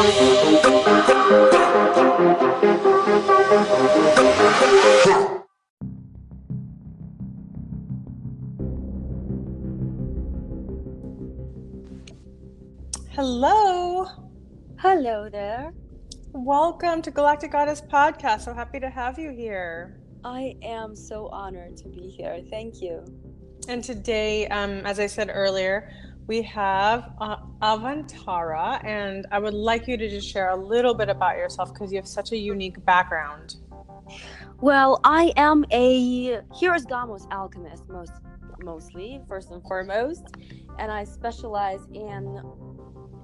Hello. Hello there. Welcome to Galactic Goddess Podcast. So happy to have you here. I am so honored to be here. Thank you. And today, um, as I said earlier, we have uh, Avantara, and I would like you to just share a little bit about yourself because you have such a unique background. Well, I am a Hieros Gamos alchemist, most mostly, first and foremost, and I specialize in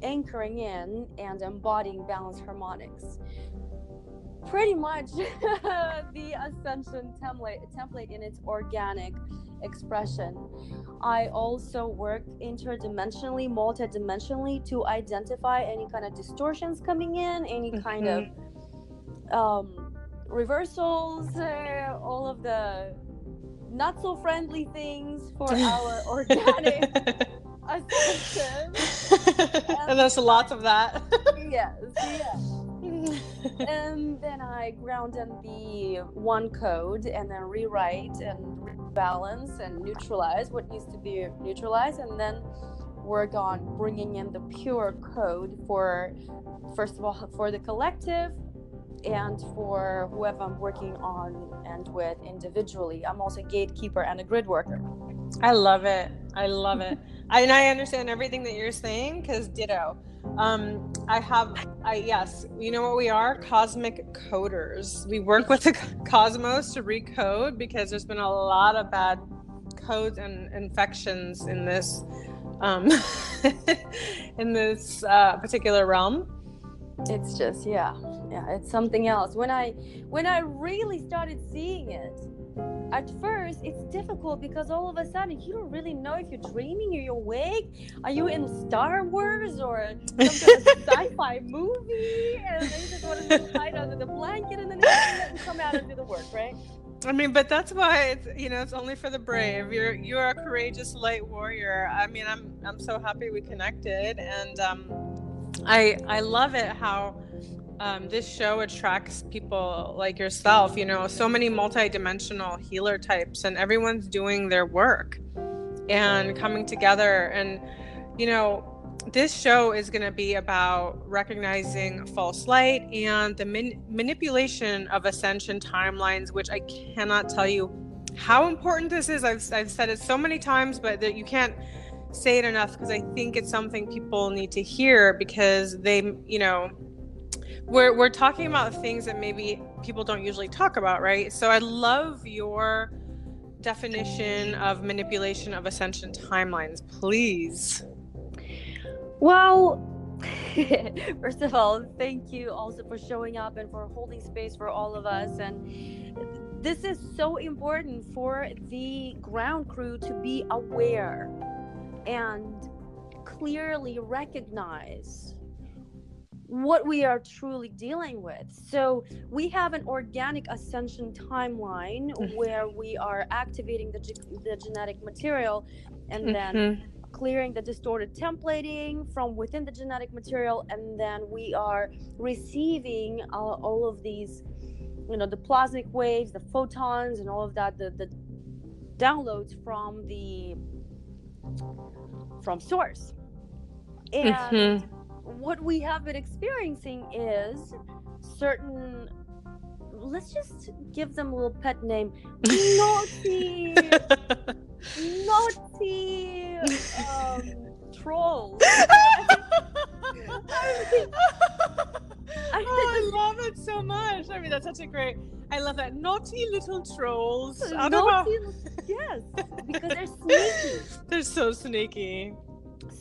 anchoring in and embodying balanced harmonics. Pretty much the ascension template template in its organic expression. I also work interdimensionally, multidimensionally to identify any kind of distortions coming in, any mm-hmm. kind of mm-hmm. um, reversals, uh, all of the not so friendly things for our organic ascension. and, and there's lots of that. yes, yes. and then I ground in the one code and then rewrite and rebalance and neutralize what needs to be neutralized and then work on bringing in the pure code for first of all for the collective and for whoever I'm working on and with individually. I'm also a gatekeeper and a grid worker. I love it. I love it. I, and I understand everything that you're saying because ditto. Um, I have, I yes, you know what we are? Cosmic coders. We work with the cosmos to recode because there's been a lot of bad codes and infections in this, um, in this uh, particular realm. It's just yeah, yeah, it's something else. When I when I really started seeing it, at first it's difficult because all of a sudden you don't really know if you're dreaming or you're awake. Are you in Star Wars or some kind of sci-fi movie? And then you just want to hide under the blanket and then you come out and do the work, right? I mean, but that's why it's you know it's only for the brave. You're you're a courageous light warrior. I mean, I'm I'm so happy we connected, and um, I I love it how um, this show attracts people like yourself, you know, so many multidimensional healer types, and everyone's doing their work and coming together. And, you know, this show is going to be about recognizing false light and the man- manipulation of ascension timelines, which I cannot tell you how important this is. I've, I've said it so many times, but that you can't say it enough because I think it's something people need to hear because they, you know, we're we're talking about things that maybe people don't usually talk about, right? So I love your definition of manipulation of ascension timelines, please. Well, first of all, thank you also for showing up and for holding space for all of us and this is so important for the ground crew to be aware and clearly recognize what we are truly dealing with. So we have an organic ascension timeline mm-hmm. where we are activating the, the genetic material and then mm-hmm. clearing the distorted templating from within the genetic material and then we are receiving uh, all of these you know the plasmic waves the photons and all of that the, the downloads from the from source and mm-hmm what we have been experiencing is certain let's just give them a little pet name naughty naughty um, trolls I, oh, I love it so much. I mean, that's such a great. I love that naughty little trolls. Naughty, yes, because they're sneaky. they're so sneaky.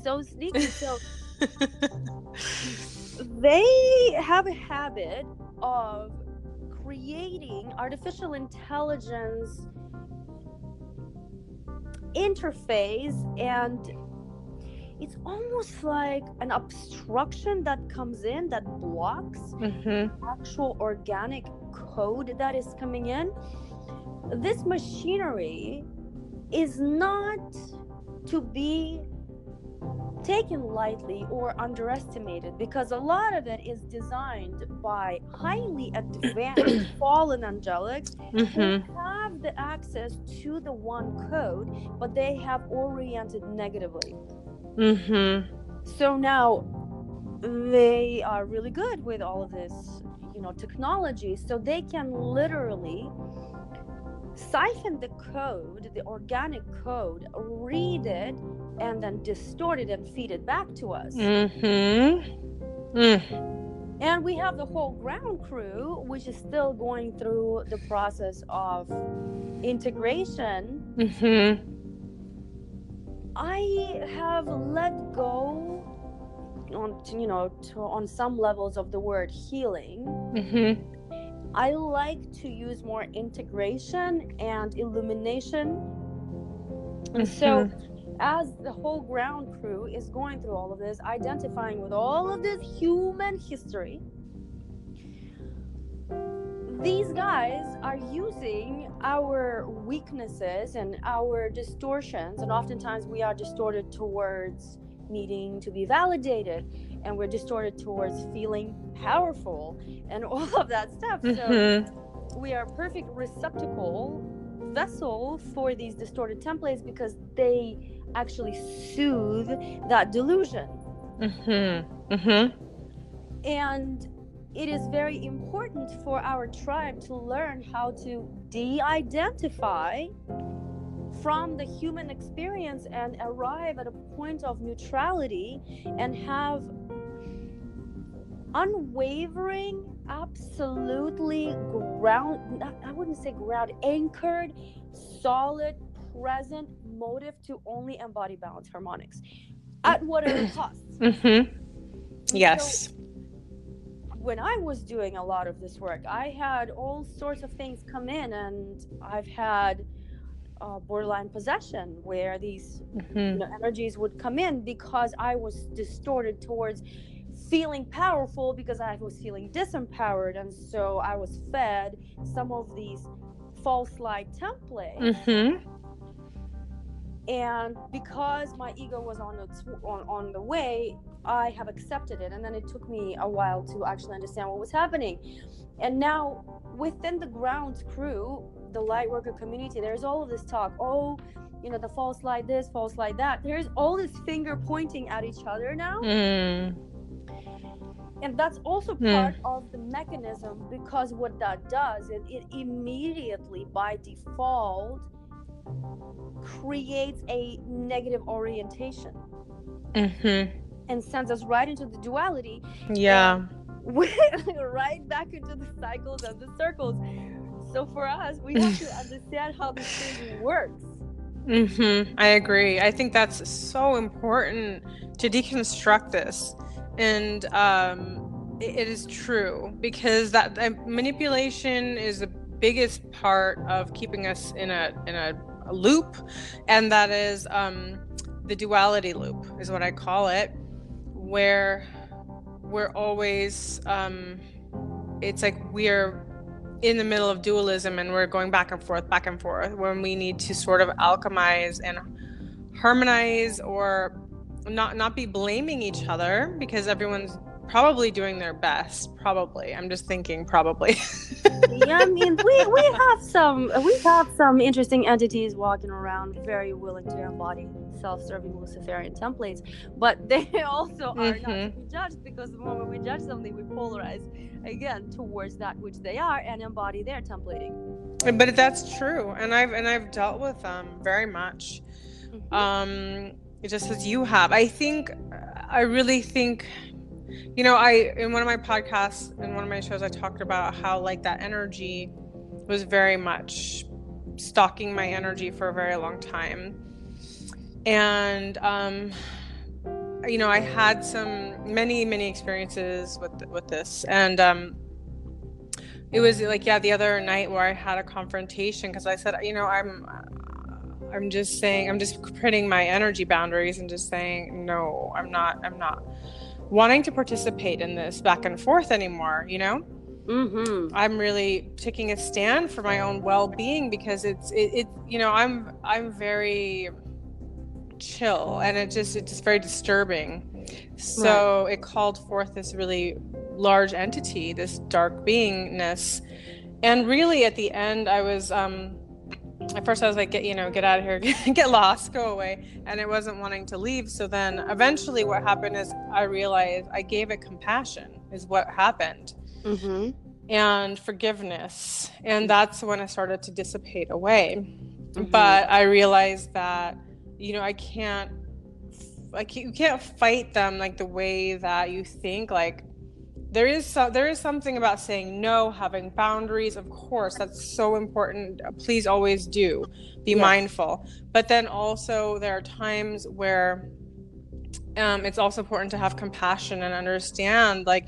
So sneaky. So they have a habit of creating artificial intelligence interface and it's almost like an obstruction that comes in that blocks mm-hmm. actual organic code that is coming in this machinery is not to be taken lightly or underestimated because a lot of it is designed by highly advanced fallen angelics Mm-hmm. who have the access to the one code, but they have oriented negatively. Mm-hmm. So now they are really good with all of this, you know, technology. So they can literally siphon the code, the organic code, read it, and then distort it and feed it back to us. Mm-hmm. Mm. And we have the whole ground crew, which is still going through the process of integration. Mm-hmm. I have let go on you know to, on some levels of the word healing. Mm-hmm. I like to use more integration and illumination. And so as the whole ground crew is going through all of this, identifying with all of this human history, these guys are using our weaknesses and our distortions, and oftentimes we are distorted towards needing to be validated, and we're distorted towards feeling powerful and all of that stuff. So Mm-hmm. we are a perfect receptacle vessel for these distorted templates because they actually soothe that delusion. Mm-hmm. Mm-hmm. And it is very important for our tribe to learn how to de identify from the human experience and arrive at a point of neutrality and have unwavering, absolutely ground i wouldn't say ground, anchored, solid, present motive to only embody balance harmonics at whatever cost. Mm-hmm. Yes. so when I was doing a lot of this work, I had all sorts of things come in, and I've had uh, borderline possession where these Mm-hmm. know, energies would come in because I was distorted towards feeling powerful because I was feeling disempowered, and so I was fed some of these false light templates Mm-hmm. And because my ego was on its on, on the way i have accepted it. And then it took me a while to actually understand what was happening. And now within the grounds crew the light worker community there's all of this talk. Oh you know the false light this false light that. There's all this finger pointing at each other now. Mm. and that's also Hmm. part of the mechanism because what that does it, it immediately by default creates a negative orientation Mm-hmm. and sends us right into the duality Yeah. right back into the cycles and the circles so for us we have to understand how this thing works Mm-hmm. I agree. I think that's so important to deconstruct this, and um, it, it is true because that uh, manipulation is the biggest part of keeping us in a in a, a loop, and that is um, the duality loop is what I call it, where we're always um, it's like we're in the middle of dualism and we're going back and forth back and forth when we need to sort of alchemize and harmonize or not not be blaming each other because everyone's probably doing their best probably i'm just thinking probably yeah i mean we, we have some we have some interesting entities walking around very willing to embody self-serving luciferian templates but they also are not to Mhm. be judged because the moment we judge something we polarize again towards that which they are and embody their templating but that's true and i've and i've dealt with them very much Mhm. um just as you have i think i really think you know i in one of my podcasts in one of my shows i talked about how like that energy was very much stalking my energy for a very long time. And um you know i had some many many experiences with with this. And um it was like yeah the other night where i had a confrontation because i said you know i'm i'm just saying i'm just putting my energy boundaries and just saying no i'm not i'm not wanting to participate in this back and forth anymore you know Mhm. i'm really taking a stand for my own well-being because it's it, it you know i'm i'm very chill and it just it's just very disturbing so right. it called forth this really large entity this dark beingness and really at the end i was um at first i was like get you know get out of here get lost go away and it wasn't wanting to leave. So then eventually what happened is i realized i gave it compassion is what happened. Mm-hmm. and forgiveness. And that's when it started to dissipate away. Mm-hmm. but i realized that you know i can't like you can't fight them like the way that you think like there is so, there is something about saying no having boundaries. Of course that's so important. Please always do. Be yes. mindful. But then also there are times where um, it's also important to have compassion and understand like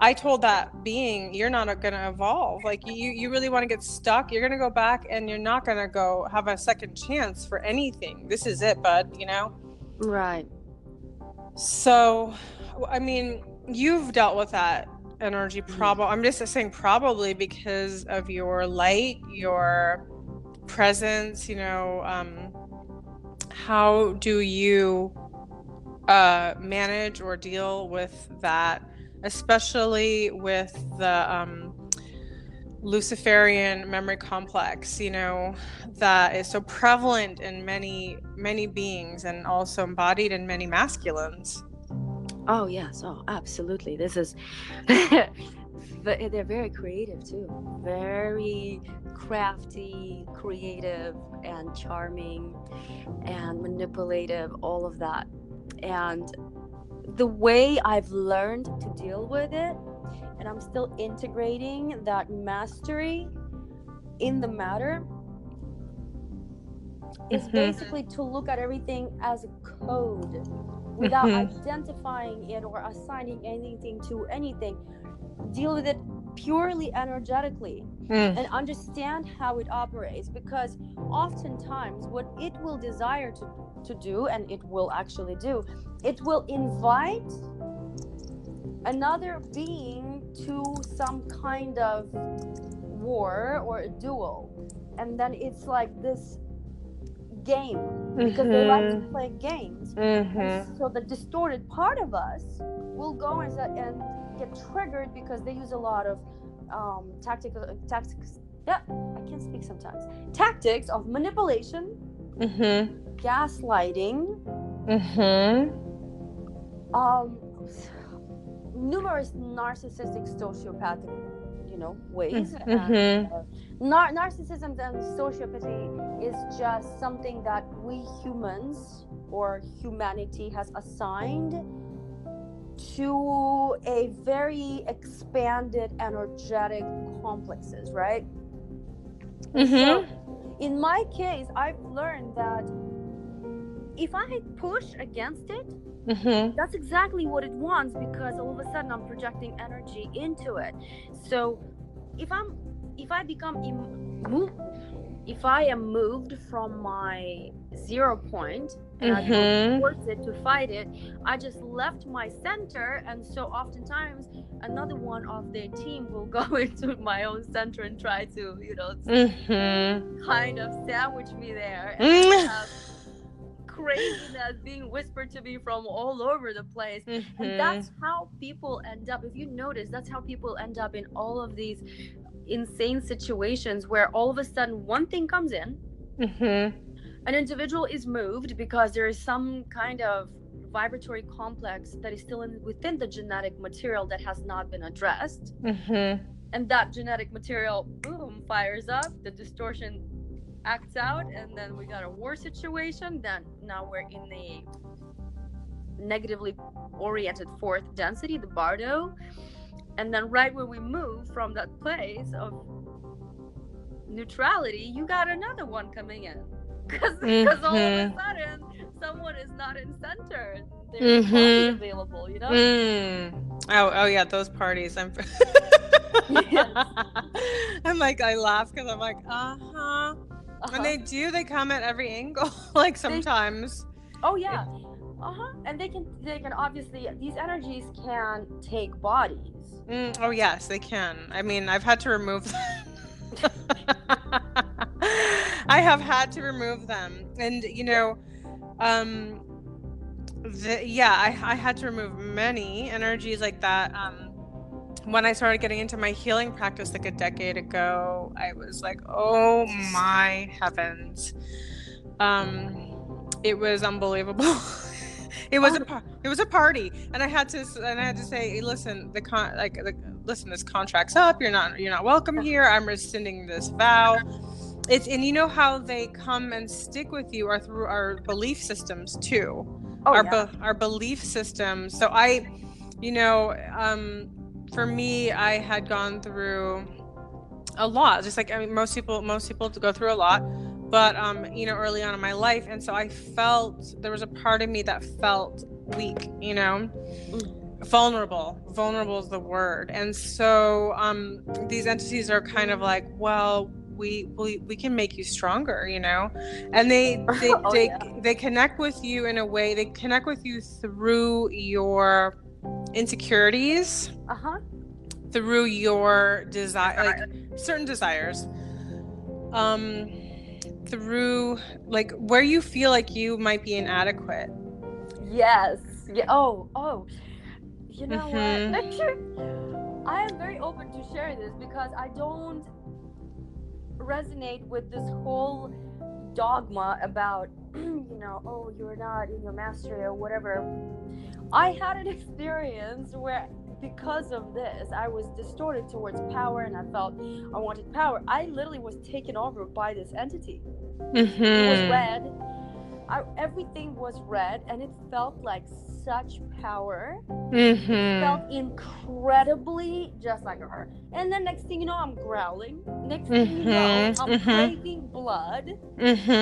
i told that being you're not going to evolve. Like you you really want to get stuck. You're going to go back and you're not going to go have a second chance for anything. This is it bud you know? Right. So i mean you've dealt with that energy mm-hmm. probably i'm just saying probably because of your light your presence you know um how do you uh manage or deal with that especially with the um luciferian memory complex you know that is so prevalent in many many beings and also embodied in many masculines Oh yes, oh absolutely. This is they're very creative too. Very crafty, creative and charming and manipulative, all of that. And the way I've learned to deal with it and I'm still integrating that mastery in the matter is mm-hmm. basically to look at everything as a code without mm-hmm. identifying it or assigning anything to anything deal with it purely energetically mm. and understand how it operates because oftentimes what it will desire to, to do and it will actually do it will invite another being to some kind of war or a duel and then it's like this game because mm-hmm. they like to mm-hmm. play games. Mm-hmm. So the distorted part of us will go and, and get triggered because they use a lot of um, tactical uh, tactics. Yeah, I can't speak sometimes. Tactics of manipulation, mm-hmm. gaslighting, mm-hmm. um, numerous narcissistic, sociopathic you know ways mm-hmm. and, uh, nar- narcissism and sociopathy is just something that we humans or humanity has assigned to a very expanded energetic complexes right mm-hmm. so in my case i've learned that if i push against it Mm-hmm. That's exactly what it wants because all of a sudden I'm projecting energy into it. So if I'm if I become Im- if I am moved from my zero point and mm-hmm. I go towards it to fight it, I just left my center, and so oftentimes another one of their team will go into my own center and try to, you know, mm-hmm. kind of sandwich me there. And craziness being whispered to me from all over the place. Mm-hmm. And that's how people end up. If you notice, that's how people end up in all of these insane situations where all of a sudden one thing comes in. Mm-hmm. An individual is moved because there is some kind of vibratory complex that is still in, within the genetic material that has not been addressed. Mm-hmm. And that genetic material, boom, fires up. The distortion acts out and then we got a war situation then now we're in the negatively oriented fourth density the bardo and then right when we move from that place of neutrality you got another one coming in because mm-hmm. all of a mm-hmm. sudden someone is not in center there's mm-hmm. available you know mm. oh oh yeah those parties i'm i'm like i laugh because i'm like uh-huh uh-huh. And they do. They come at every angle. like sometimes. They, oh yeah. Uh huh. And they can. They can obviously. These energies can take bodies. Mm, oh yes, they can. I mean, I've had to remove them. I have had to remove them, and you know, um, the, yeah, I, I had to remove many energies like that. Um, when I started getting into my healing practice like a decade ago, I was like, oh my heavens. Um, it was unbelievable. it was a it was a party, and I had to and I had to say, listen, the con like the, listen, this contract's up. You're not you're not welcome here. I'm rescinding this vow. It's and you know how they come and stick with you are through our belief systems too. Oh, our yeah. be- our belief systems. So I, you know, um, for me, I had gone through a lot. Just like I mean, most people most people go through a lot but um you know early on in my life and so i felt there was a part of me that felt weak you know? Vulnerable. Vulnerable is the word. And so um these entities are kind of like well we we, we can make you stronger you know? And they they Oh, they, yeah. they connect with you in a way they connect with you through your insecurities. Uh-huh. through your desire. like certain desires. Um through like where you feel like you might be inadequate Yes. Yeah. Oh, oh. You know Mhm. what? I am very open to share this because I don't resonate with this whole dogma about, you know, oh, you're not in your mastery or whatever. I had an experience where because of this, I was distorted towards power and I felt I wanted power. I literally was taken over by this entity. It was mm-hmm. red. I, everything was red, and it felt like such power. Mm-hmm. felt incredibly just like her. And then next thing you know, I'm growling. Next thing you know, Mhm, I'm mhm. craving blood, Mm-hmm.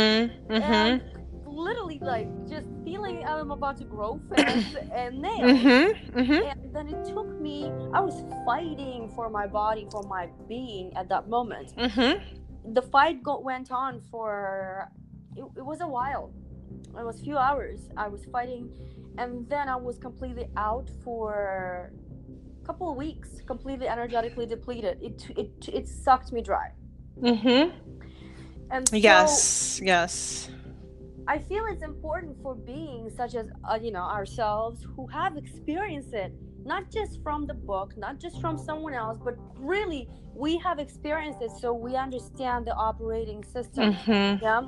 Mm-hmm. and literally like just feeling I'm about to grow fangs and nails. Mm-hmm. Mm-hmm. And then it took me. I was fighting for my body, for my being at that moment. Mm-hmm. the fight go- went on for it, it was a while it was a few hours i was fighting and then i was completely out for a couple of weeks completely energetically depleted it it it sucked me dry Mm-hmm. and so Yes. Yes. i feel it's important for beings such as uh, you know ourselves who have experienced it not just from the book not just from someone else but really we have experienced it so we understand the operating system Mm-hmm. yeah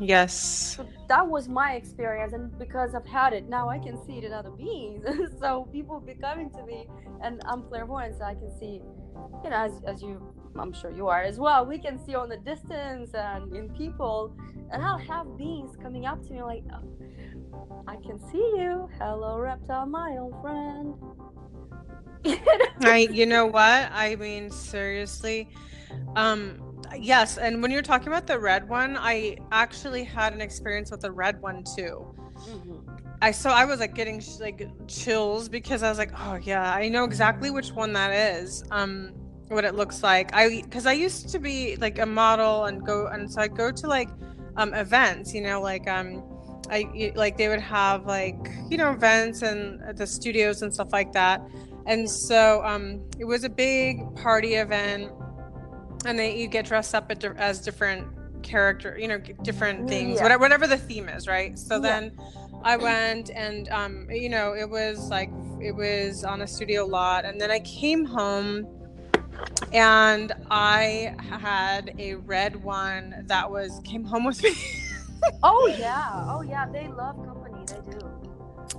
Yes. So that was my experience, and because I've had it, now I can see it in other beings. so people be coming to me, and I'm clairvoyant, so I can see, you know, as, as you, I'm sure you are as well. We can see on the distance and in people, and I'll have beings coming up to me like, oh, I can see you. Hello, reptile, my old friend. I you know what? I mean seriously. Um yes, and when you're talking about the red one, I actually had an experience with the red one too. Mhm. I so I was like getting like chills because I was like, "Oh yeah, I know exactly which one that is." Um what it looks like. I cuz I used to be like a model and go and so I go to like um events, you know, like um I like they would have like, you know, events and the studios and stuff like that. And so um it was a big party event and they you get dressed up di- as different character, you know, different things, Yeah. whatever whatever the theme is, right? So Yeah. then I went and um you know, it was like it was on a studio lot and then I came home and I had a red one that was came home with me. Oh yeah, oh yeah, they love company. They do.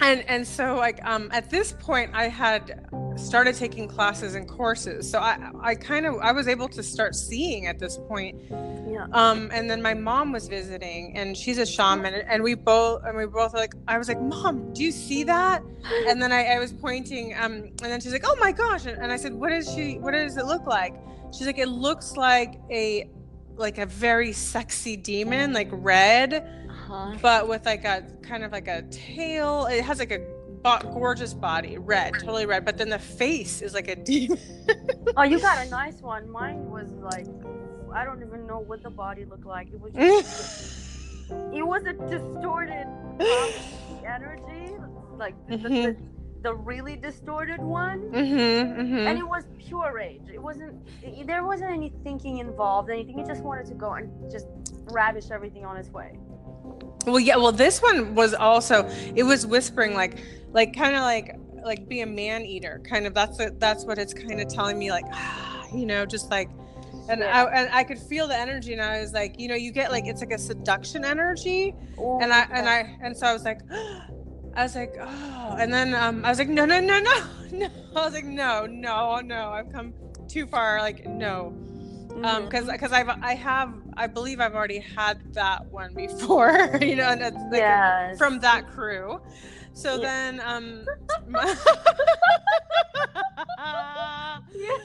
and and so like um at this point I had started taking classes and courses. So I I kind of I was able to start seeing at this point Yeah. um and then my mom was visiting and she's a shaman and we both and we both like i was like mom do you see that and then i, I was pointing um and then she's like oh my gosh and, and i said what is she what does it look like she's like it looks like a like a very sexy demon like red Uh-huh. but with like a kind of like a tail it has like a bo- gorgeous body red totally red but then the face is like a demon Oh, you got a nice one. Mine was like, I don't even know what the body looked like. It was just, it was a distorted energy, like the, the, the, the really distorted one. mm-hmm, mm-hmm. And it was pure rage. It wasn't. It, there wasn't any thinking involved. Anything. He just wanted to go and just ravish everything on his way. Well, yeah. Well, this one was also. It was whispering like, like kind of like like be a man eater. Kind of. That's a, that's what it's kind of telling me. Like, you know, just like. And I and I could feel the energy, and I was like, you know, you get like it's like a seduction energy, Oh, and I yeah. and I and so I was like, I was like, oh, and then um, I was like, no, no, no, no, no. I was like, no, no, no. I've come too far. Like, no, um, Mhm. because because I've I have I believe I've already had that one before, you know, and it's like yes. from that crew. So Yeah. then um. my- Yeah.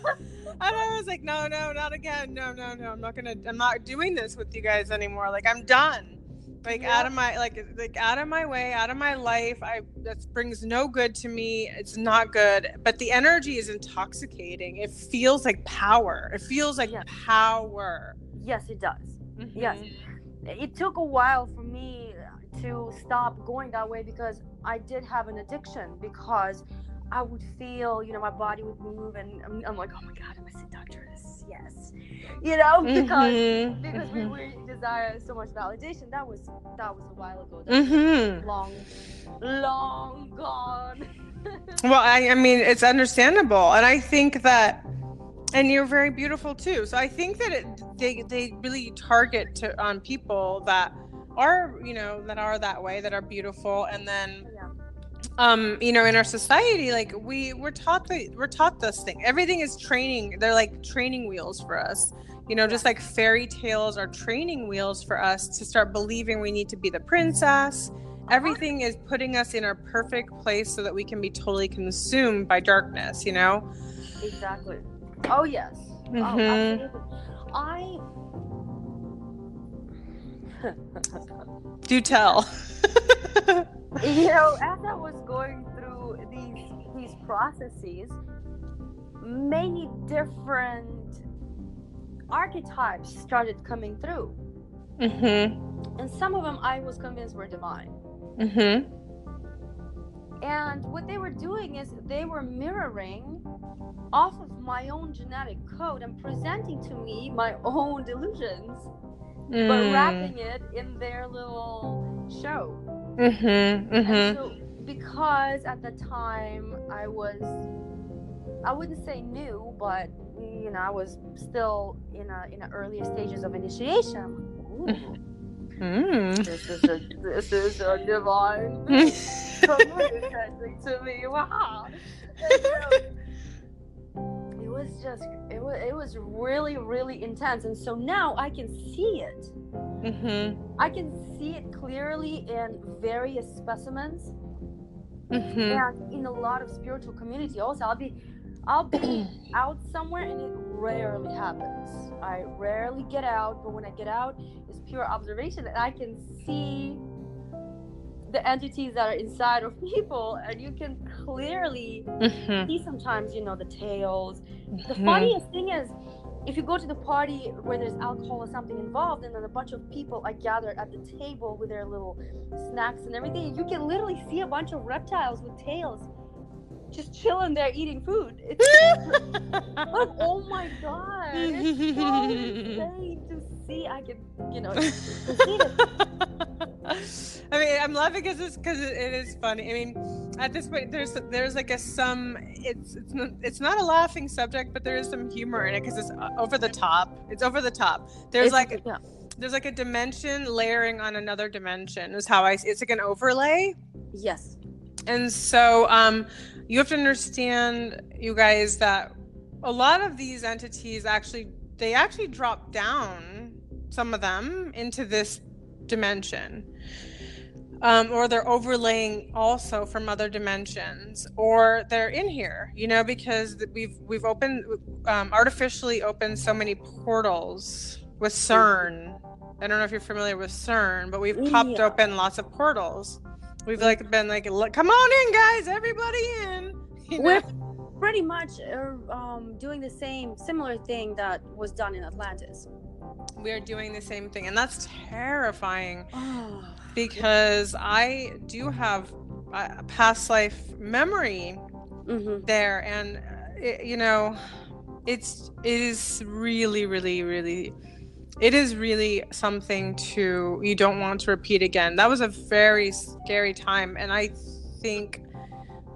And I was like, no, no, not again. No, no, no. I'm not gonna. I'm not doing this with you guys anymore. Like, I'm done. Like, Yeah. out of my like, like out of my way, out of my life. I that brings no good to me. It's not good. But the energy is intoxicating. It feels like power. It feels like Yeah. power. Yes, it does. Yes. Mhm. It took a while for me to stop going that way because I did have an addiction because I would feel, you know, my body would move and I'm, I'm like, oh my God, I'm a seductress. Yes. You know, because Mhm. because we, Mhm. we desire so much validation. That was that was a while ago. That was Mhm. long, long gone. Well, I, I mean, it's understandable, and I think that, and you're very beautiful too. So I think that it, they they really target to on people that are you know that are that way that are beautiful, and then yeah. Um you know in our society like we we're taught the we're taught this thing everything is training they're like training wheels for us you know just like fairy tales are training wheels for us to start believing we need to be the princess everything is putting us in our perfect place so that we can be totally consumed by darkness you know Exactly. Oh yes. Oh, Mhm. absolutely. I. do tell you know, as I was going through these these processes, many different archetypes started coming through, mhm and some of them I was convinced were divine. mhm And what they were doing is they were mirroring off of my own genetic code and presenting to me my own delusions, but Mm. wrapping it in their little show. Mhm And mhm so, because at the time I was, I wouldn't say new, but you know, I was still in a in the earlier stages of initiation. Ooh, Mm. this is a this is a divine being communicating to me. Wow. And, you know, it was just it was it was really really intense, and so now I can see it. Mhm. I can see it clearly in various specimens. Mhm. and in a lot of spiritual community also i'll be i'll be out somewhere and it rarely happens i rarely get out but when i get out it's pure observation and i can see the entities that are inside of people and you can clearly Mhm. see sometimes you know the tails the Mhm. funniest thing is if you go to the party where there's alcohol or something involved and then a bunch of people are gathered at the table with their little snacks and everything you can literally see a bunch of reptiles with tails just chilling there eating food it's like oh my god it's so insane to see i can you know I mean, I'm laughing because it's because it, it is funny. I mean, at this point, there's there's like a some. It's it's not, it's not a laughing subject, but there is some humor in it because it's uh, over the top. It's over the top. There's It's- like yeah. there's like a dimension layering on another dimension. Is how I. see It's like an overlay. yes And so um, you have to understand, you guys, that a lot of these entities actually they actually drop down some of them into this dimension. Um, or they're overlaying also from other dimensions, or they're in here, you know, because we've we've opened um, artificially opened so many portals with CERN. I don't know if you're familiar with CERN, but we've popped Yeah. open lots of portals. We've like been like, come on in, guys, everybody in. You We're pretty much uh, um, doing the same similar thing that was done in atlantis we are doing the same thing, and that's terrifying oh. Because I do have a past life memory hmm there, and uh, it, you know, it's it is really, really, really it is really something to you don't want to repeat again. That was a very scary time, and I think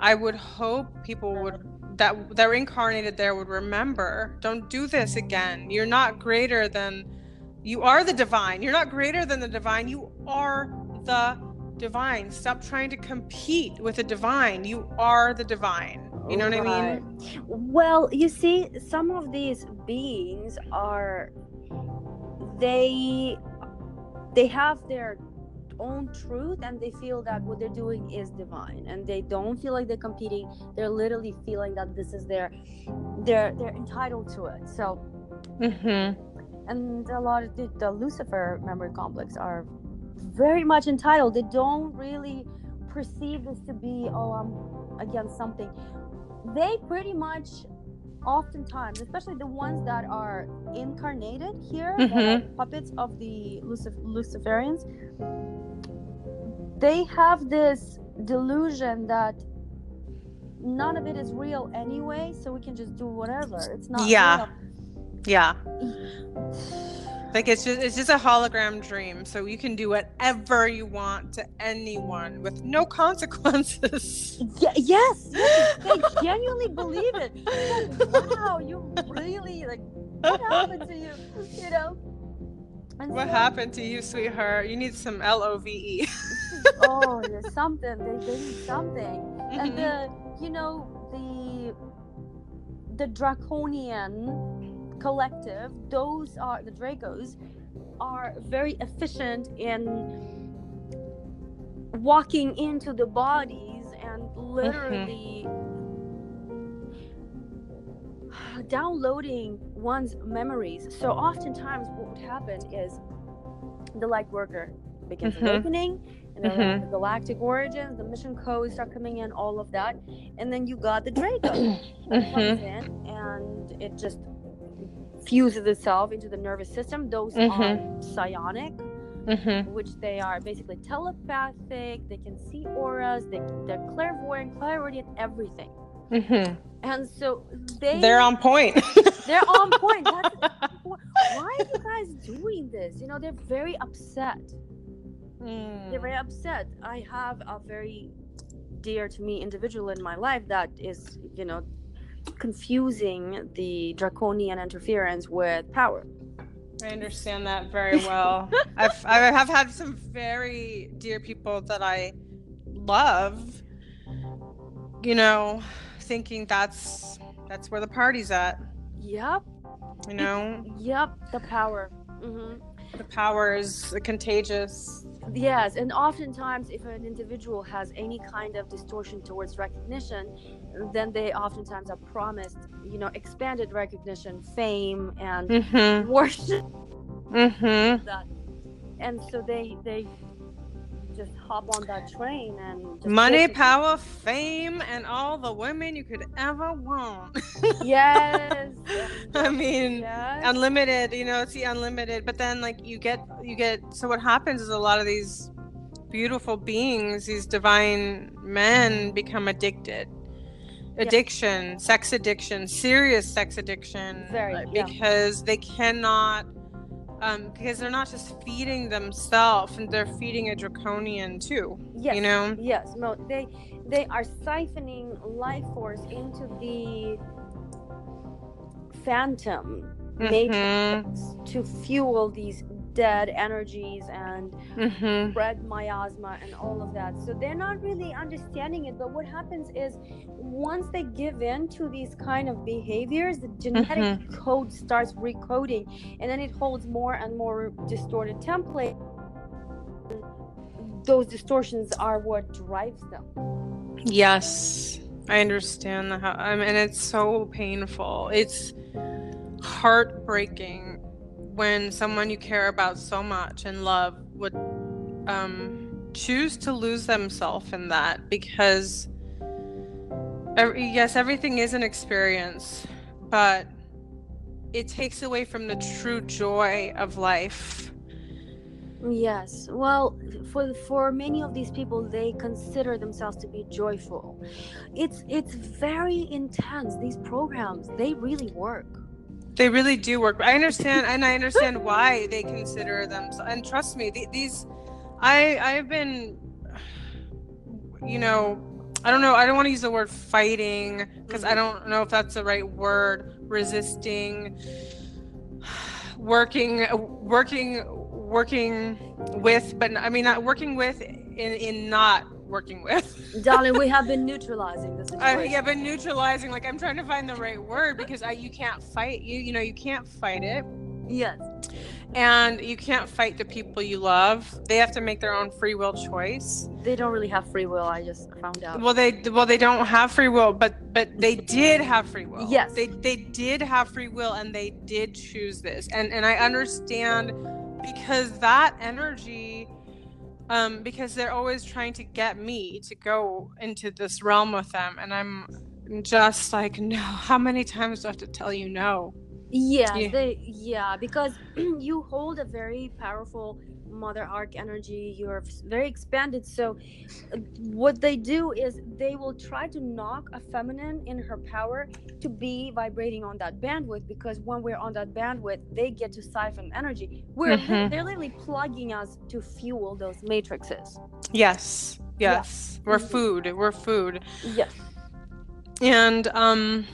I would hope people would that that incarnated there would remember. Don't do this again. You're not greater than you are the divine. You're not greater than the divine. You are the divine. Stop trying to compete with the divine. You are the divine. You know what I mean? Well, you see, some of these beings are they they have their own truth and they feel that what they're doing is divine and they don't feel like they're competing they're literally feeling that this is their they're they're entitled to it so mm-hmm. and a lot of the, the lucifer memory complex are very much entitled they don't really perceive this to be oh i'm against something they pretty much oftentimes, especially the ones that are incarnated here, mm-hmm. puppets of the Lucif- Luciferians, they have this delusion that none of it is real anyway, so we can just do whatever. It's not. Yeah. Real. Yeah. Like it's just it's just a hologram dream, so you can do whatever you want to anyone with no consequences. Yeah, yes, yes, they genuinely believe it. Like, wow, you really like what happened to you? You know. And what so, happened to you, sweetheart? You need some L O V E. oh, there's something. They, they need something, mm-hmm. and the you know the the draconian collective, those are the Dracos, are very efficient in walking into the bodies and literally mm-hmm. downloading one's memories. So oftentimes, what would happen is the light worker begins mm-hmm. awakening and then mm-hmm. the galactic origins, the mission codes start coming in, all of that, and then you got the Draco comes mm-hmm. in, and it just fuses itself into the nervous system. Those mm-hmm. are psionic, mm-hmm. which they are basically telepathic. They can see auras. They they're clairvoyant, clairaudient, everything. Mm-hmm. And so they they're on point. they're on point. That's, why are you guys doing this? You know, they're very upset. Mm. They're very upset. I have a very dear to me individual in my life that is, you know, confusing the draconian interference with power. I understand that very well. I've I have had some very dear people that I love, you know, thinking that's that's where the party's at. Yep. You know. Yep. The power. Mm-hmm. The power is contagious. Yes, and oftentimes, if an individual has any kind of distortion towards recognition, then they oftentimes are promised, you know, expanded recognition, fame, and mm-hmm. worship. Mm-hmm. That, and so they they just hop on that train and money, power, fame, and all the women you could ever want. yes. I mean, yes. unlimited. You know, it's the unlimited. But then, like, you get you get. So what happens is a lot of these beautiful beings, these divine men, become addicted. Addiction, yeah. sex addiction, serious sex addiction, Very, because yeah. they cannot um, because they're not just feeding themselves and they're feeding a draconian too yes you know yes no they they are siphoning life force into the phantom mm-hmm. matrix to fuel these dead energies and mm-hmm. spread miasma and all of that. So they're not really understanding it. But what happens is once they give in to these kind of behaviors, the genetic mm-hmm. code starts recoding and then it holds more and more distorted template. Those distortions are what drives them. Yes. I understand how I mean it's so painful. It's heartbreaking when someone you care about so much and love would um, choose to lose themselves in that because every, yes everything is an experience but it takes away from the true joy of life. Yes. Well for for many of these people they consider themselves to be joyful. It's it's very intense these programs they really work They really do work. I understand, and I understand why they consider them. And trust me, these, I, I've been, you know, I don't know. I don't want to use the word fighting because I mm-hmm. don't know if that's the right word. Resisting, working, working, working with, but I mean not working with in in not working with. Darling, we have been neutralizing this. Uh, yeah, been neutralizing. Like I'm trying to find the right word because I you can't fight you. You know you can't fight it. Yes. And you can't fight the people you love. They have to make their own free will choice. They don't really have free will. I just found out. Well, they well they don't have free will, but but they did have free will. Yes. They they did have free will, and they did choose this. And and I understand because that energy um, because they're always trying to get me to go into this realm with them, and I'm just like, no. How many times do I have to tell you no? Yeah, yeah. They, yeah, because you hold a very powerful mother arc energy you're very expanded so uh, what they do is they will try to knock a feminine in her power to be vibrating on that bandwidth because when we're on that bandwidth they get to siphon energy we're mm-hmm. they're literally plugging us to fuel those matrices yes yes yeah. we're mm-hmm. food we're food yes and um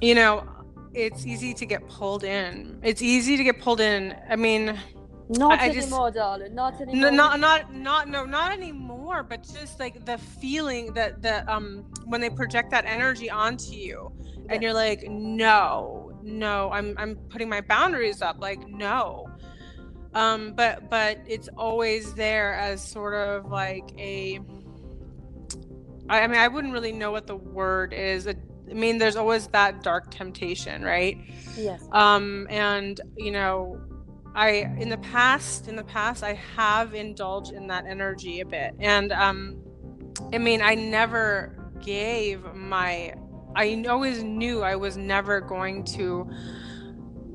you know it's easy to get pulled in it's easy to get pulled in i mean not I anymore, just, darling. Not anymore. No, not not not no, not anymore. But just like the feeling that that um when they project that energy onto you, yes. and you're like, no, no, I'm I'm putting my boundaries up. Like no. Um, but but it's always there as sort of like a. I, I mean, I wouldn't really know what the word is. I mean, there's always that dark temptation, right? Yes. Um, and you know, I in the past in the past I have indulged in that energy a bit and um I mean I never gave my I always knew I was never going to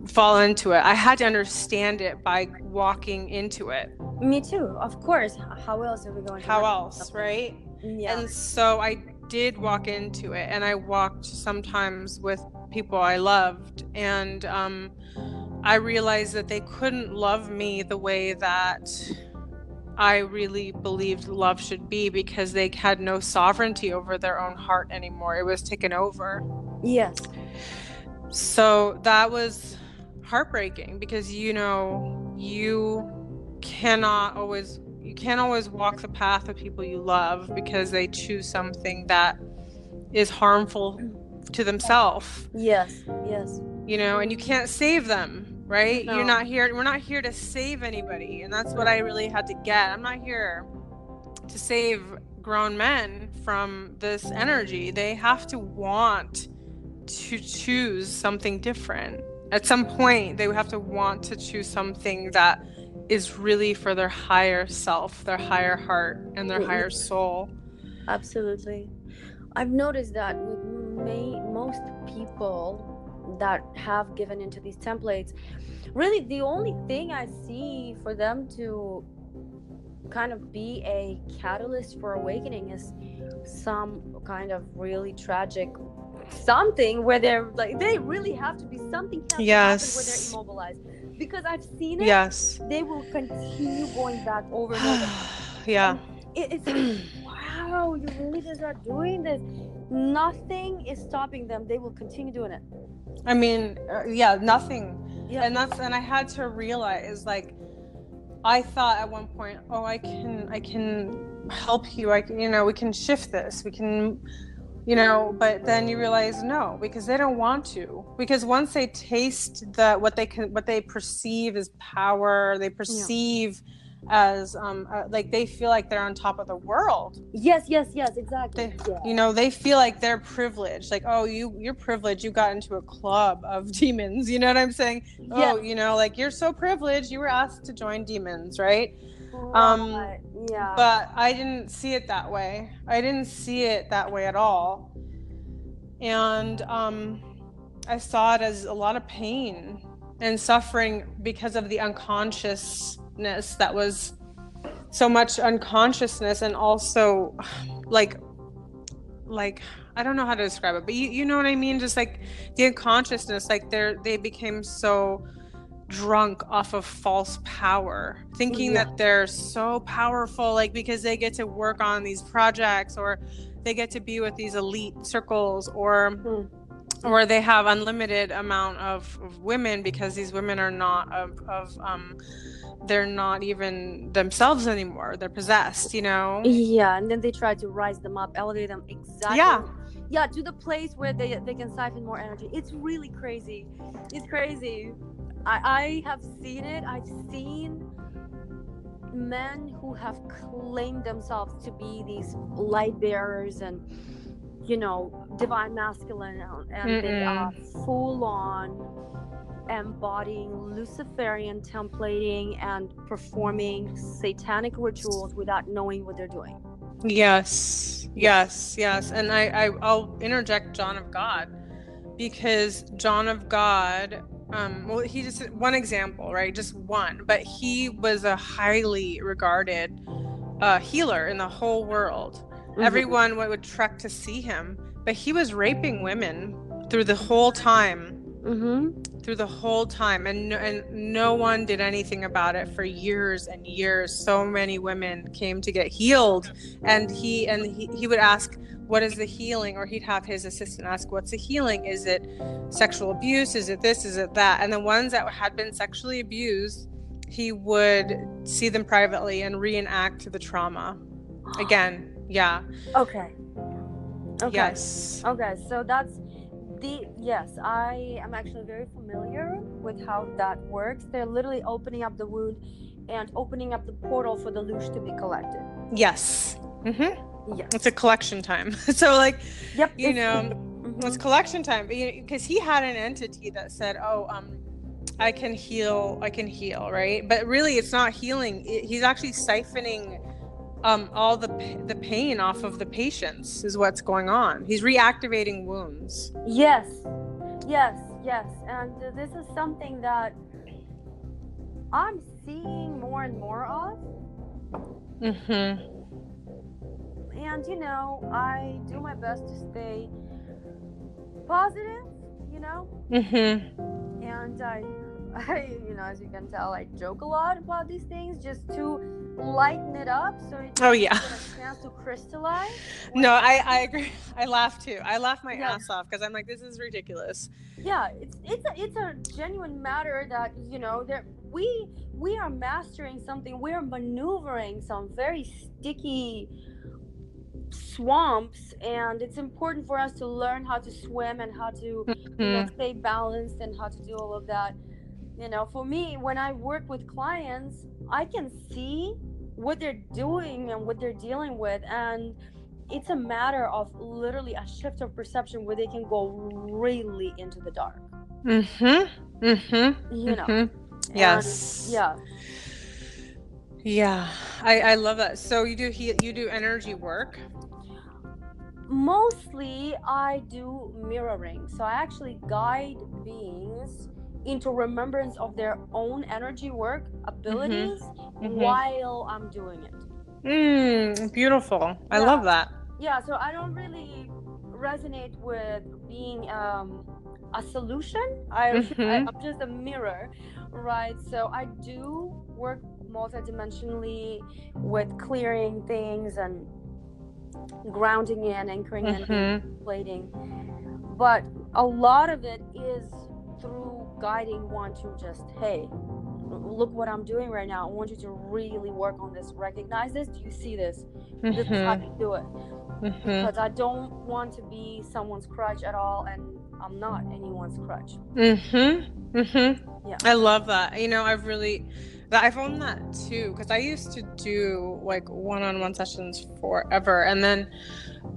fall into it. I had to understand it by walking into it. Me too, of course. How else are we going to How else, right? Yeah. And so I did walk into it and I walked sometimes with people I loved and um I realized that they couldn't love me the way that I really believed love should be because they had no sovereignty over their own heart anymore. It was taken over. Yes. So that was heartbreaking because you know, you cannot always you can't always walk the path of people you love because they choose something that is harmful to themselves. Yes, yes. You know, and you can't save them right no. you're not here we're not here to save anybody and that's what i really had to get i'm not here to save grown men from this energy they have to want to choose something different at some point they have to want to choose something that is really for their higher self their higher heart and their mm-hmm. higher soul. Absolutely. I've noticed that with may, most people that have given into these templates really the only thing i see for them to kind of be a catalyst for awakening is some kind of really tragic something where they're like they really have to be something yes where they're immobilized because i've seen it yes they will continue going back over and over yeah it, it's wow you really just are doing this nothing is stopping them they will continue doing it I mean, uh, yeah, nothing. Yeah. And that's and I had to realize like I thought at one point, oh, I can I can help you. I can, you know, we can shift this. We can you know, but then you realize no, because they don't want to. Because once they taste the what they can what they perceive as power, they perceive yeah as um uh, like they feel like they're on top of the world. Yes yes yes exactly. They, yeah. you know they feel like they're privileged. Like oh you you're privileged. You got into a club of demons. You know what i'm saying? Yes. oh you know like you're so privileged. You were asked to join demons right um yeah. but i didn't see it that way. I didn't see it that way at all. And um i saw it as a lot of pain and suffering because of the unconsciousness that was so much unconsciousness and also like like I don't know how to describe it, but you, you know what I mean? Just like the unconsciousness, like they're they became so drunk off of false power, thinking Yeah. that they're so powerful, like because they get to work on these projects or they get to be with these elite circles or Mm. or they have unlimited amount of, of women because these women are not of, of um they're not even themselves anymore they're possessed you know Yeah, and then they try to rise them up, elevate them exactly. Yeah. Yeah, to the place where they they can siphon more energy. It's really crazy. It's crazy. I I have seen it. I've seen men who have claimed themselves to be these light bearers and you know divine masculine and they are full on embodying luciferian templating and performing satanic rituals without knowing what they're doing. Yes yes yes. And I, I i'll interject john of god because john of god um well he just one example right just one but he was a highly regarded uh healer in the whole world Mhm. everyone would, would trek to see him but he was raping women through the whole time Mhm. through the whole time and no, and no one did anything about it for years and years. So many women came to get healed and he and he, he would ask what is the healing? Or he'd have his assistant ask what's the healing? Is it sexual abuse? Is it this? Is it that? And the ones that had been sexually abused he would see them privately and reenact the trauma. Again yeah. Okay. Okay. Yes. Okay, so that's the yes, I am actually very familiar with how that works. They're literally opening up the wound and opening up the portal for the loosh to be collected. yes hmm Yes. it's a collection time so like Yep. you know Mhm. it's collection time because he had an entity that said oh um i can heal i can heal right but really it's not healing it, he's actually siphoning um all the the pain off of the patients is what's going on he's reactivating wounds Yes. Yes, yes. And this is something that I'm seeing more and more of. mm-hmm. And you know, I do my best to stay positive, you know, Mm-hmm. and I, I, you know, as you can tell, I joke a lot about these things just to lighten it up, so it Oh, yeah. a chance to crystallize. no i i agree i laugh too i laugh my Yeah. ass off because i'm like this is ridiculous Yeah, it's it's a it's a genuine matter that you know that we we are mastering something. We are maneuvering some very sticky swamps, and it's important for us to learn how to swim and how to you know, Mhm. stay balanced and how to do all of that. You know, for me, when I work with clients, I can see what they're doing and what they're dealing with, and it's a matter of literally a shift of perception where they can go really into the dark. mm-hmm mm-hmm You know, Mhm. And, yes yeah. Yeah, I, I love that. So you do he, you do energy work. Mostly, I do mirroring. So I actually guide beings into remembrance of their own energy work abilities mhm. while I'm doing it. Mm, beautiful. I Yeah. love that. Yeah, so I don't really resonate with being um, a solution. I, I Mhm. I'm just a mirror, right? So I do work multidimensionally with clearing things and grounding in, anchoring in, Mhm. plating. But a lot of it is through guiding one to just, hey, look what I'm doing right now. I want you to really work on this. Recognize this. Do you see this? This is how Mhm. you do it. Mhm. Because I don't want to be someone's crutch at all, and I'm not anyone's crutch. Mhm. Mhm. Yeah. I love that. You know, I've really that I found that too because I used to do like one-on-one sessions forever, and then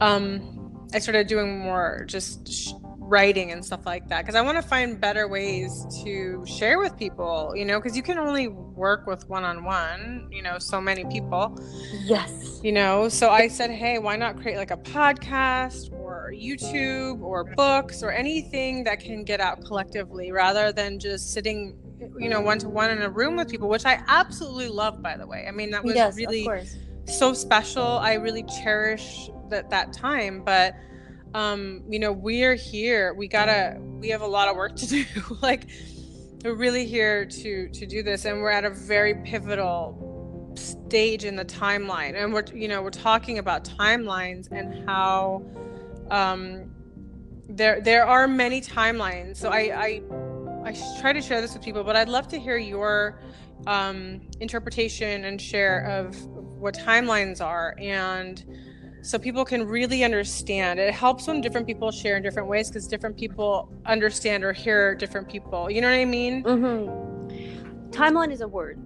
um, I started doing more just sh- writing and stuff like that because I want to find better ways to share with people. You know, because you can only work with one-on-one. You know, so many people. Yes. you know so i said hey why not create like a podcast or youtube or books or anything that can get out collectively rather than just sitting you know one to one in a room with people which i absolutely love by the way i mean that was yes, really so special i really cherish that that time but um, you know, we're here. We gotta. We have a lot of work to do. like, we're really here to to do this, and we're at a very pivotal stage in the timeline. And we're, you know, we're talking about timelines and how um, there there are many timelines. So I I I try to share this with people, but I'd love to hear your um, interpretation and share of what timelines are and so people can really understand. It helps when different people share in different ways because different people understand or hear different people. You know what I mean? Mm-hmm. Timeline is a word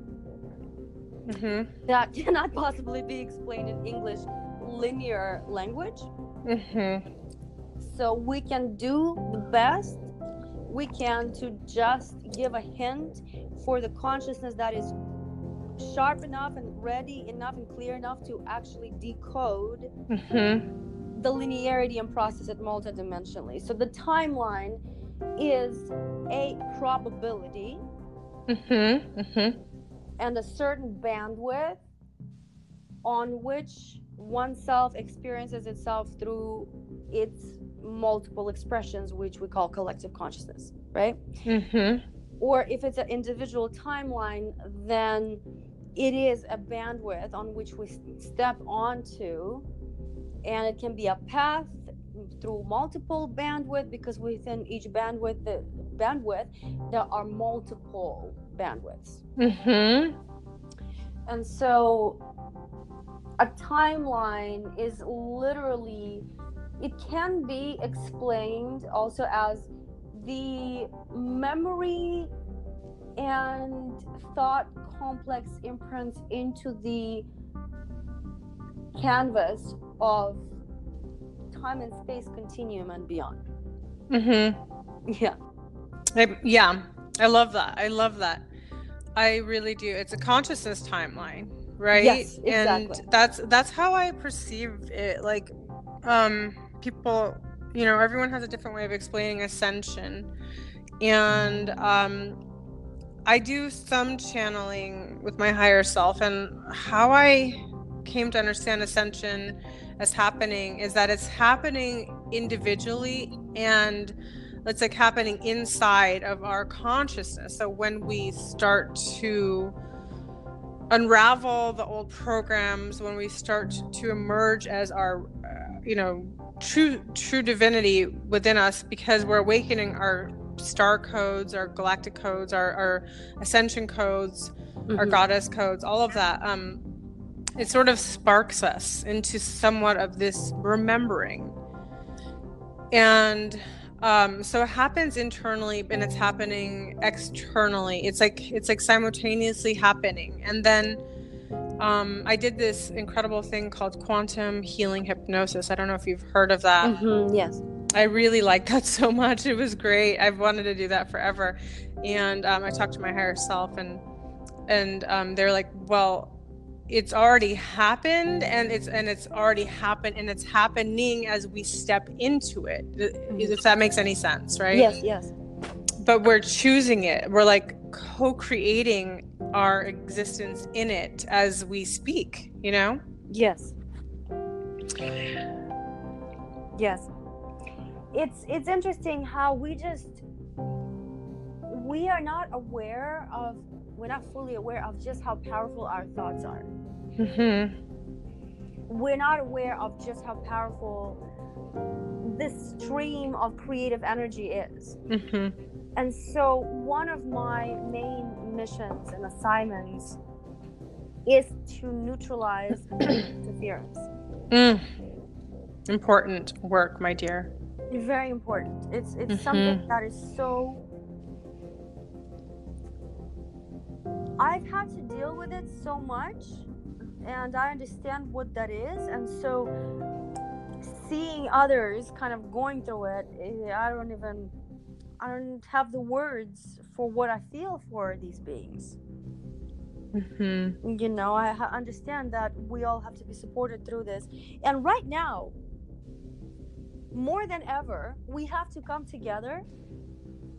mm-hmm. that cannot possibly be explained in English linear language. Mm-hmm. So we can do the best we can to just give a hint for the consciousness that is sharp enough and ready enough and clear enough to actually decode mm-hmm. the linearity and process it multidimensionally. So the timeline is a probability mm-hmm. Mm-hmm. and a certain bandwidth on which oneself experiences itself through its multiple expressions, which we call collective consciousness, right? Mm-hmm. Or if it's an individual timeline, then it is a bandwidth on which we step onto and it can be a path through multiple bandwidth because within each bandwidth the bandwidth there are multiple bandwidths mm-hmm. and so a timeline is literally it can be explained also as the memory and thought complex imprints into the canvas of time and space continuum and beyond. Mm-hmm. Yeah. I, yeah, I love that. I love that. I really do. It's a consciousness timeline, right? Yes, exactly. And that's that's how I perceive it. Like, um, people, you know, everyone has a different way of explaining ascension, and um, I do some channeling with my higher self, and how I came to understand ascension as happening is that it's happening individually and it's like happening inside of our consciousness. So when we start to unravel the old programs, when we start to emerge as our, uh, you know, true true divinity within us, because we're awakening our star codes, our galactic codes, our, our ascension codes, mm-hmm. our goddess codes, all of that. Um, it sort of sparks us into somewhat of this remembering. And um, so it happens internally and it's happening externally. It's like it's like simultaneously happening. And then um, I did this incredible thing called quantum healing hypnosis. I don't know if you've heard of that. Mm-hmm, yes. I really liked that so much. It was great. I've wanted to do that forever. And um, I talked to my higher self, and and um, they're like, "Well, it's already happened, and it's and it's already happened, and it's happening as we step into it. Mm-hmm. If that makes any sense, right? Yes, yes. But we're choosing it. We're like co-creating our existence in it as we speak. You know? Yes. Yes it's it's interesting how we just we are not aware of we're not fully aware of just how powerful our thoughts are mm-hmm. we're not aware of just how powerful this stream of creative energy is mm-hmm. and so one of my main missions and assignments is to neutralize interference mm. important work my dear very important. It's it's mm-hmm. something that is so I've had to deal with it so much and I understand what that is and so seeing others kind of going through it eh, I don't even I don't have the words for what I feel for these beings. Mm-hmm. You know, I understand that we all have to be supported through this. And right now, more than ever, we have to come together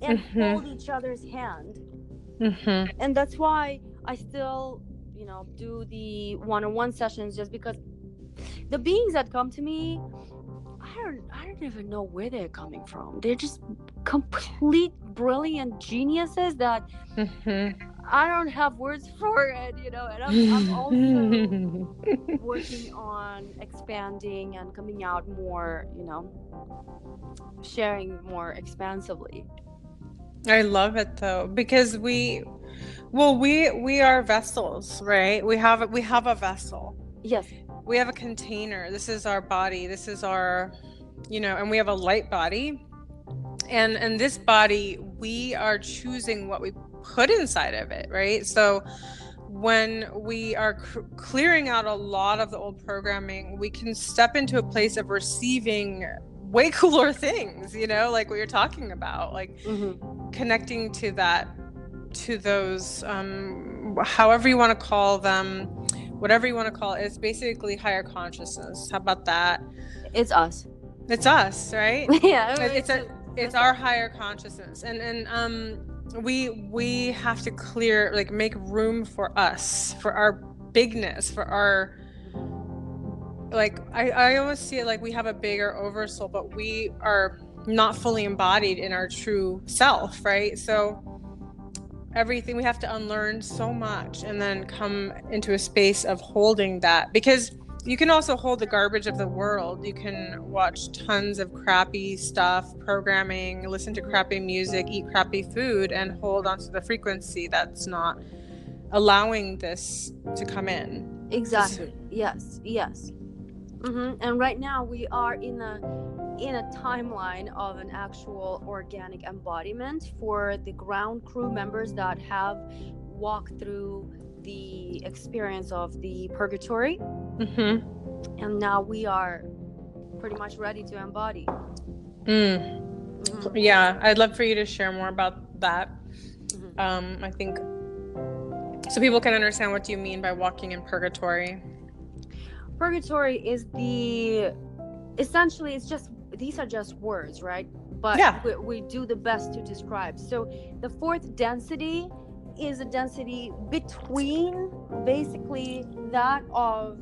and mm-hmm. hold each other's hand. Mm-hmm. And that's why I still, you know, do the one on one sessions just because the beings that come to me don't I don't even know where they're coming from. They're just complete brilliant geniuses that Mm-hmm. I don't have words for it, you know. And I'm, I'm also working on expanding and coming out more, you know, sharing more expansively. I love it though because we well we we are vessels, right? We have we have a vessel. Yes. We have a container. This is our body. This is our you know, and we have a light body. And and this body we are choosing what we put inside of it, right? So when we are c- clearing out a lot of the old programming, we can step into a place of receiving way cooler things, you know, like what you're talking about, like Mm-hmm. connecting to that, to those, um, however you want to call them, whatever you want to call it, it's basically higher consciousness. How about that? It's us. It's us, right? yeah. It- it's a it's our higher consciousness and and um we we have to clear like make room for us for our bigness for our like i i almost see it like we have a bigger oversoul but we are not fully embodied in our true self right so everything we have to unlearn so much and then come into a space of holding that because you can also hold the garbage of the world. You can watch tons of crappy stuff, programming, listen to crappy music, eat crappy food, and hold onto the frequency that's not allowing this to come in. Exactly. Yes. Yes. hmm And right now we are in a in a timeline of an actual organic embodiment for the ground crew members that have walked through the experience of the purgatory, Mm-hmm. and now we are pretty much ready to embody. Mm. Mhm. Yeah, I'd love for you to share more about that. Mhm. Um, I think so people can understand what do you mean by walking in purgatory. Purgatory is the essentially it's just these are just words, right? But Yeah. we, we do the best to describe. So the fourth density is a density between basically that of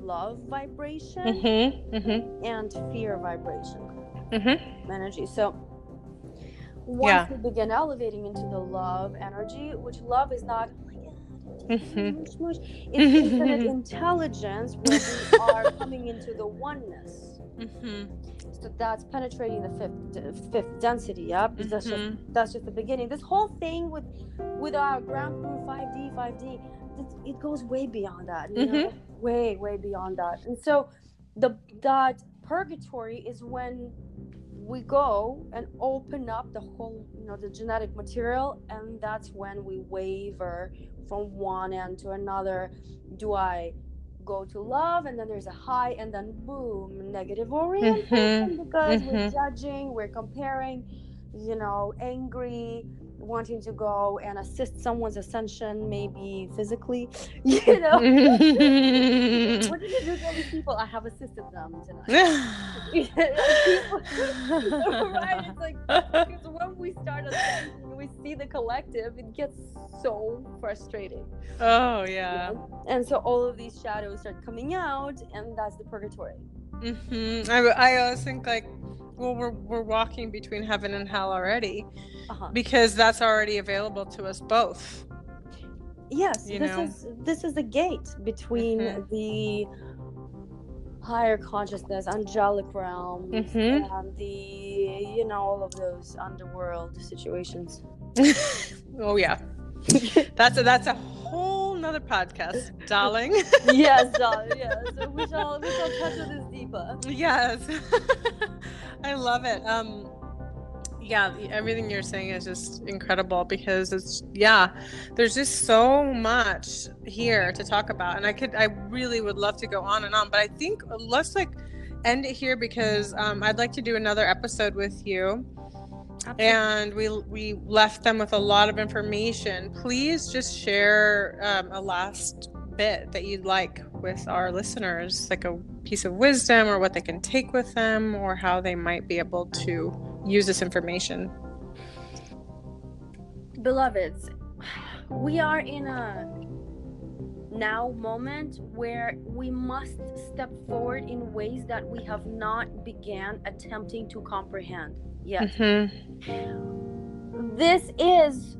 love vibration Mm-hmm. Mm-hmm. and fear vibration Mm-hmm. energy. So once Yeah. we begin elevating into the love energy, which love is not oh my god, much, much. it's infinite intelligence where we are coming into the oneness. Mm-hmm. So that's penetrating the fifth fifth density. Yeah, because that's just Mhm. that's just the beginning. This whole thing with with our ground crew 5D 5D, it's- it goes way beyond that. You know? Way way beyond that. And so the that purgatory is when we go and open up the whole you know the genetic material and that's when we waver from one end to another do i go to love and then there's a high and then boom negative orientation because we're mhm. judging we're comparing you know angry wanting to go and assist someone's ascension maybe physically you know Mm-hmm. what did you do to all these people i have assisted them tonight People- right it's like because when we start we see the collective it gets so frustrating oh you yeah. know? and so all of these shadows start coming out and that's the purgatory Mm-hmm. I, I always think like, well, we're we're walking between heaven and hell already uh-huh. because that's already available to us both. yes You this know? is this is the gate between Mhm. the higher consciousness angelic realm Mhm. and the you know all of those underworld situations oh yeah. That's a that's a whole nother podcast, darling. yes darling, yes so we shall we shall touch on this deeper yes. I love it. Um yeah, everything you're saying is just incredible because it's yeah, there's just so much here to talk about and I could I really would love to go on and on, but I think let's like end it here because um, I'd like to do another episode with you and we we left them with a lot of information. Please just share um, a last bit that you'd like with our listeners, like a piece of wisdom or what they can take with them, or how they might be able to use this information. beloveds we are in a now moment where we must step forward in ways that we have not began attempting to comprehend yet. Mm-hmm. This is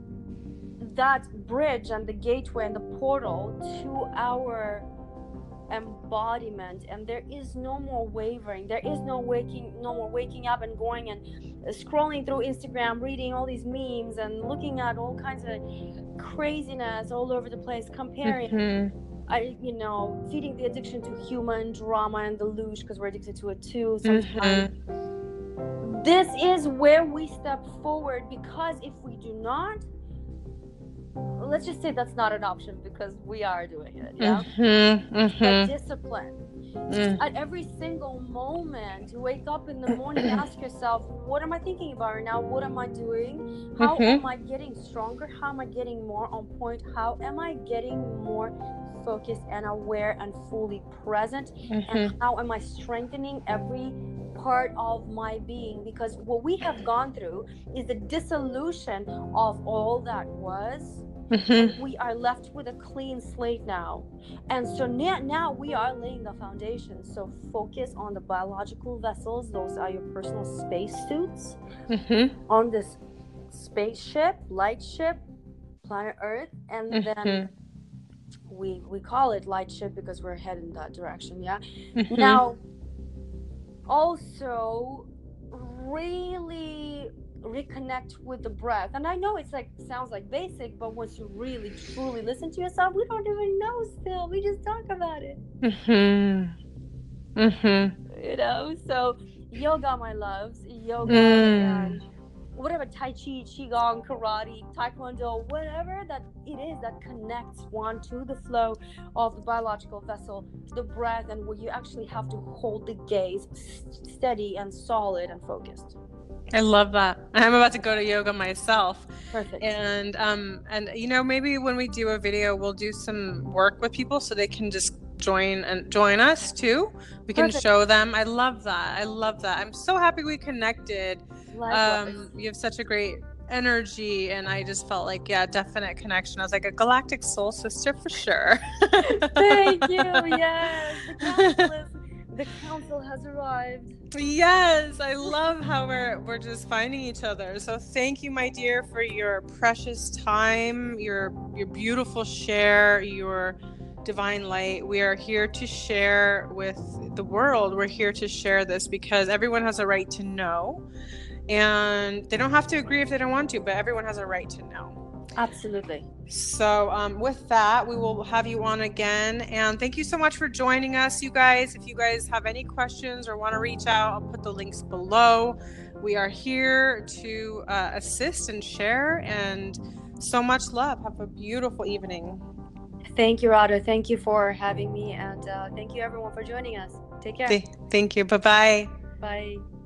that bridge and the gateway and the portal to our embodiment and there is no more wavering there is no waking no more waking up and going and scrolling through instagram reading all these memes and looking at all kinds of craziness all over the place comparing mm-hmm. I, you know, feeding the addiction to human drama and the loosh because we're addicted to it too sometimes. Mm-hmm. This is where we step forward because if we do not, let's just say that's not an option because we are doing it. Yeah. Mm-hmm, mm-hmm. discipline. Mm. At every single moment, you wake up in the morning, ask yourself, what am I thinking about right now? What am I doing? How mm-hmm. am I getting stronger? How am I getting more on point? How am I getting more focused and aware and fully present? Mm-hmm. And how am I strengthening every part of my being? Because what we have gone through is the dissolution of all that was Mm-hmm. We are left with a clean slate now. And so now, now we are laying the foundation. So focus on the biological vessels, those are your personal space suits. Mm-hmm. On this spaceship, light ship, planet Earth, and mm-hmm. then we we call it light ship because we're heading that direction, yeah. Mm-hmm. Now also really reconnect with the breath. And I know it's like sounds like basic, but once you really truly listen to yourself, we don't even know still. We just talk about it. Mm-hmm. Mm-hmm. You know, so yoga, my loves, yoga mm. and whatever tai chi, qigong, karate, taekwondo, whatever that it is that connects one to the flow of the biological vessel, the breath, and where you actually have to hold the gaze steady and solid and focused. I love that. I'm about to go to yoga myself. Perfect. And um and you know maybe when we do a video we'll do some work with people so they can just join and join us too. We can Perfect. show them. I love that. I love that. I'm so happy we connected. Likewise. Um you have such a great energy and I just felt like yeah, definite connection. I was like a galactic soul sister for sure. Thank you. Yes the council has arrived. Yes, I love how we're we're just finding each other. So thank you, my dear, for your precious time, your your beautiful share, your divine light. We are here to share with the world. We're here to share this because everyone has a right to know. And they don't have to agree if they don't want to, but everyone has a right to know. Absolutely. So, um, with that, we will have you on again. And thank you so much for joining us, you guys. If you guys have any questions or want to reach out, I'll put the links below. We are here to uh, assist and share. And so much love. Have a beautiful evening. Thank you, Radha. Thank you for having me. And uh, thank you, everyone, for joining us. Take care. Thank you. Bye-bye. Bye.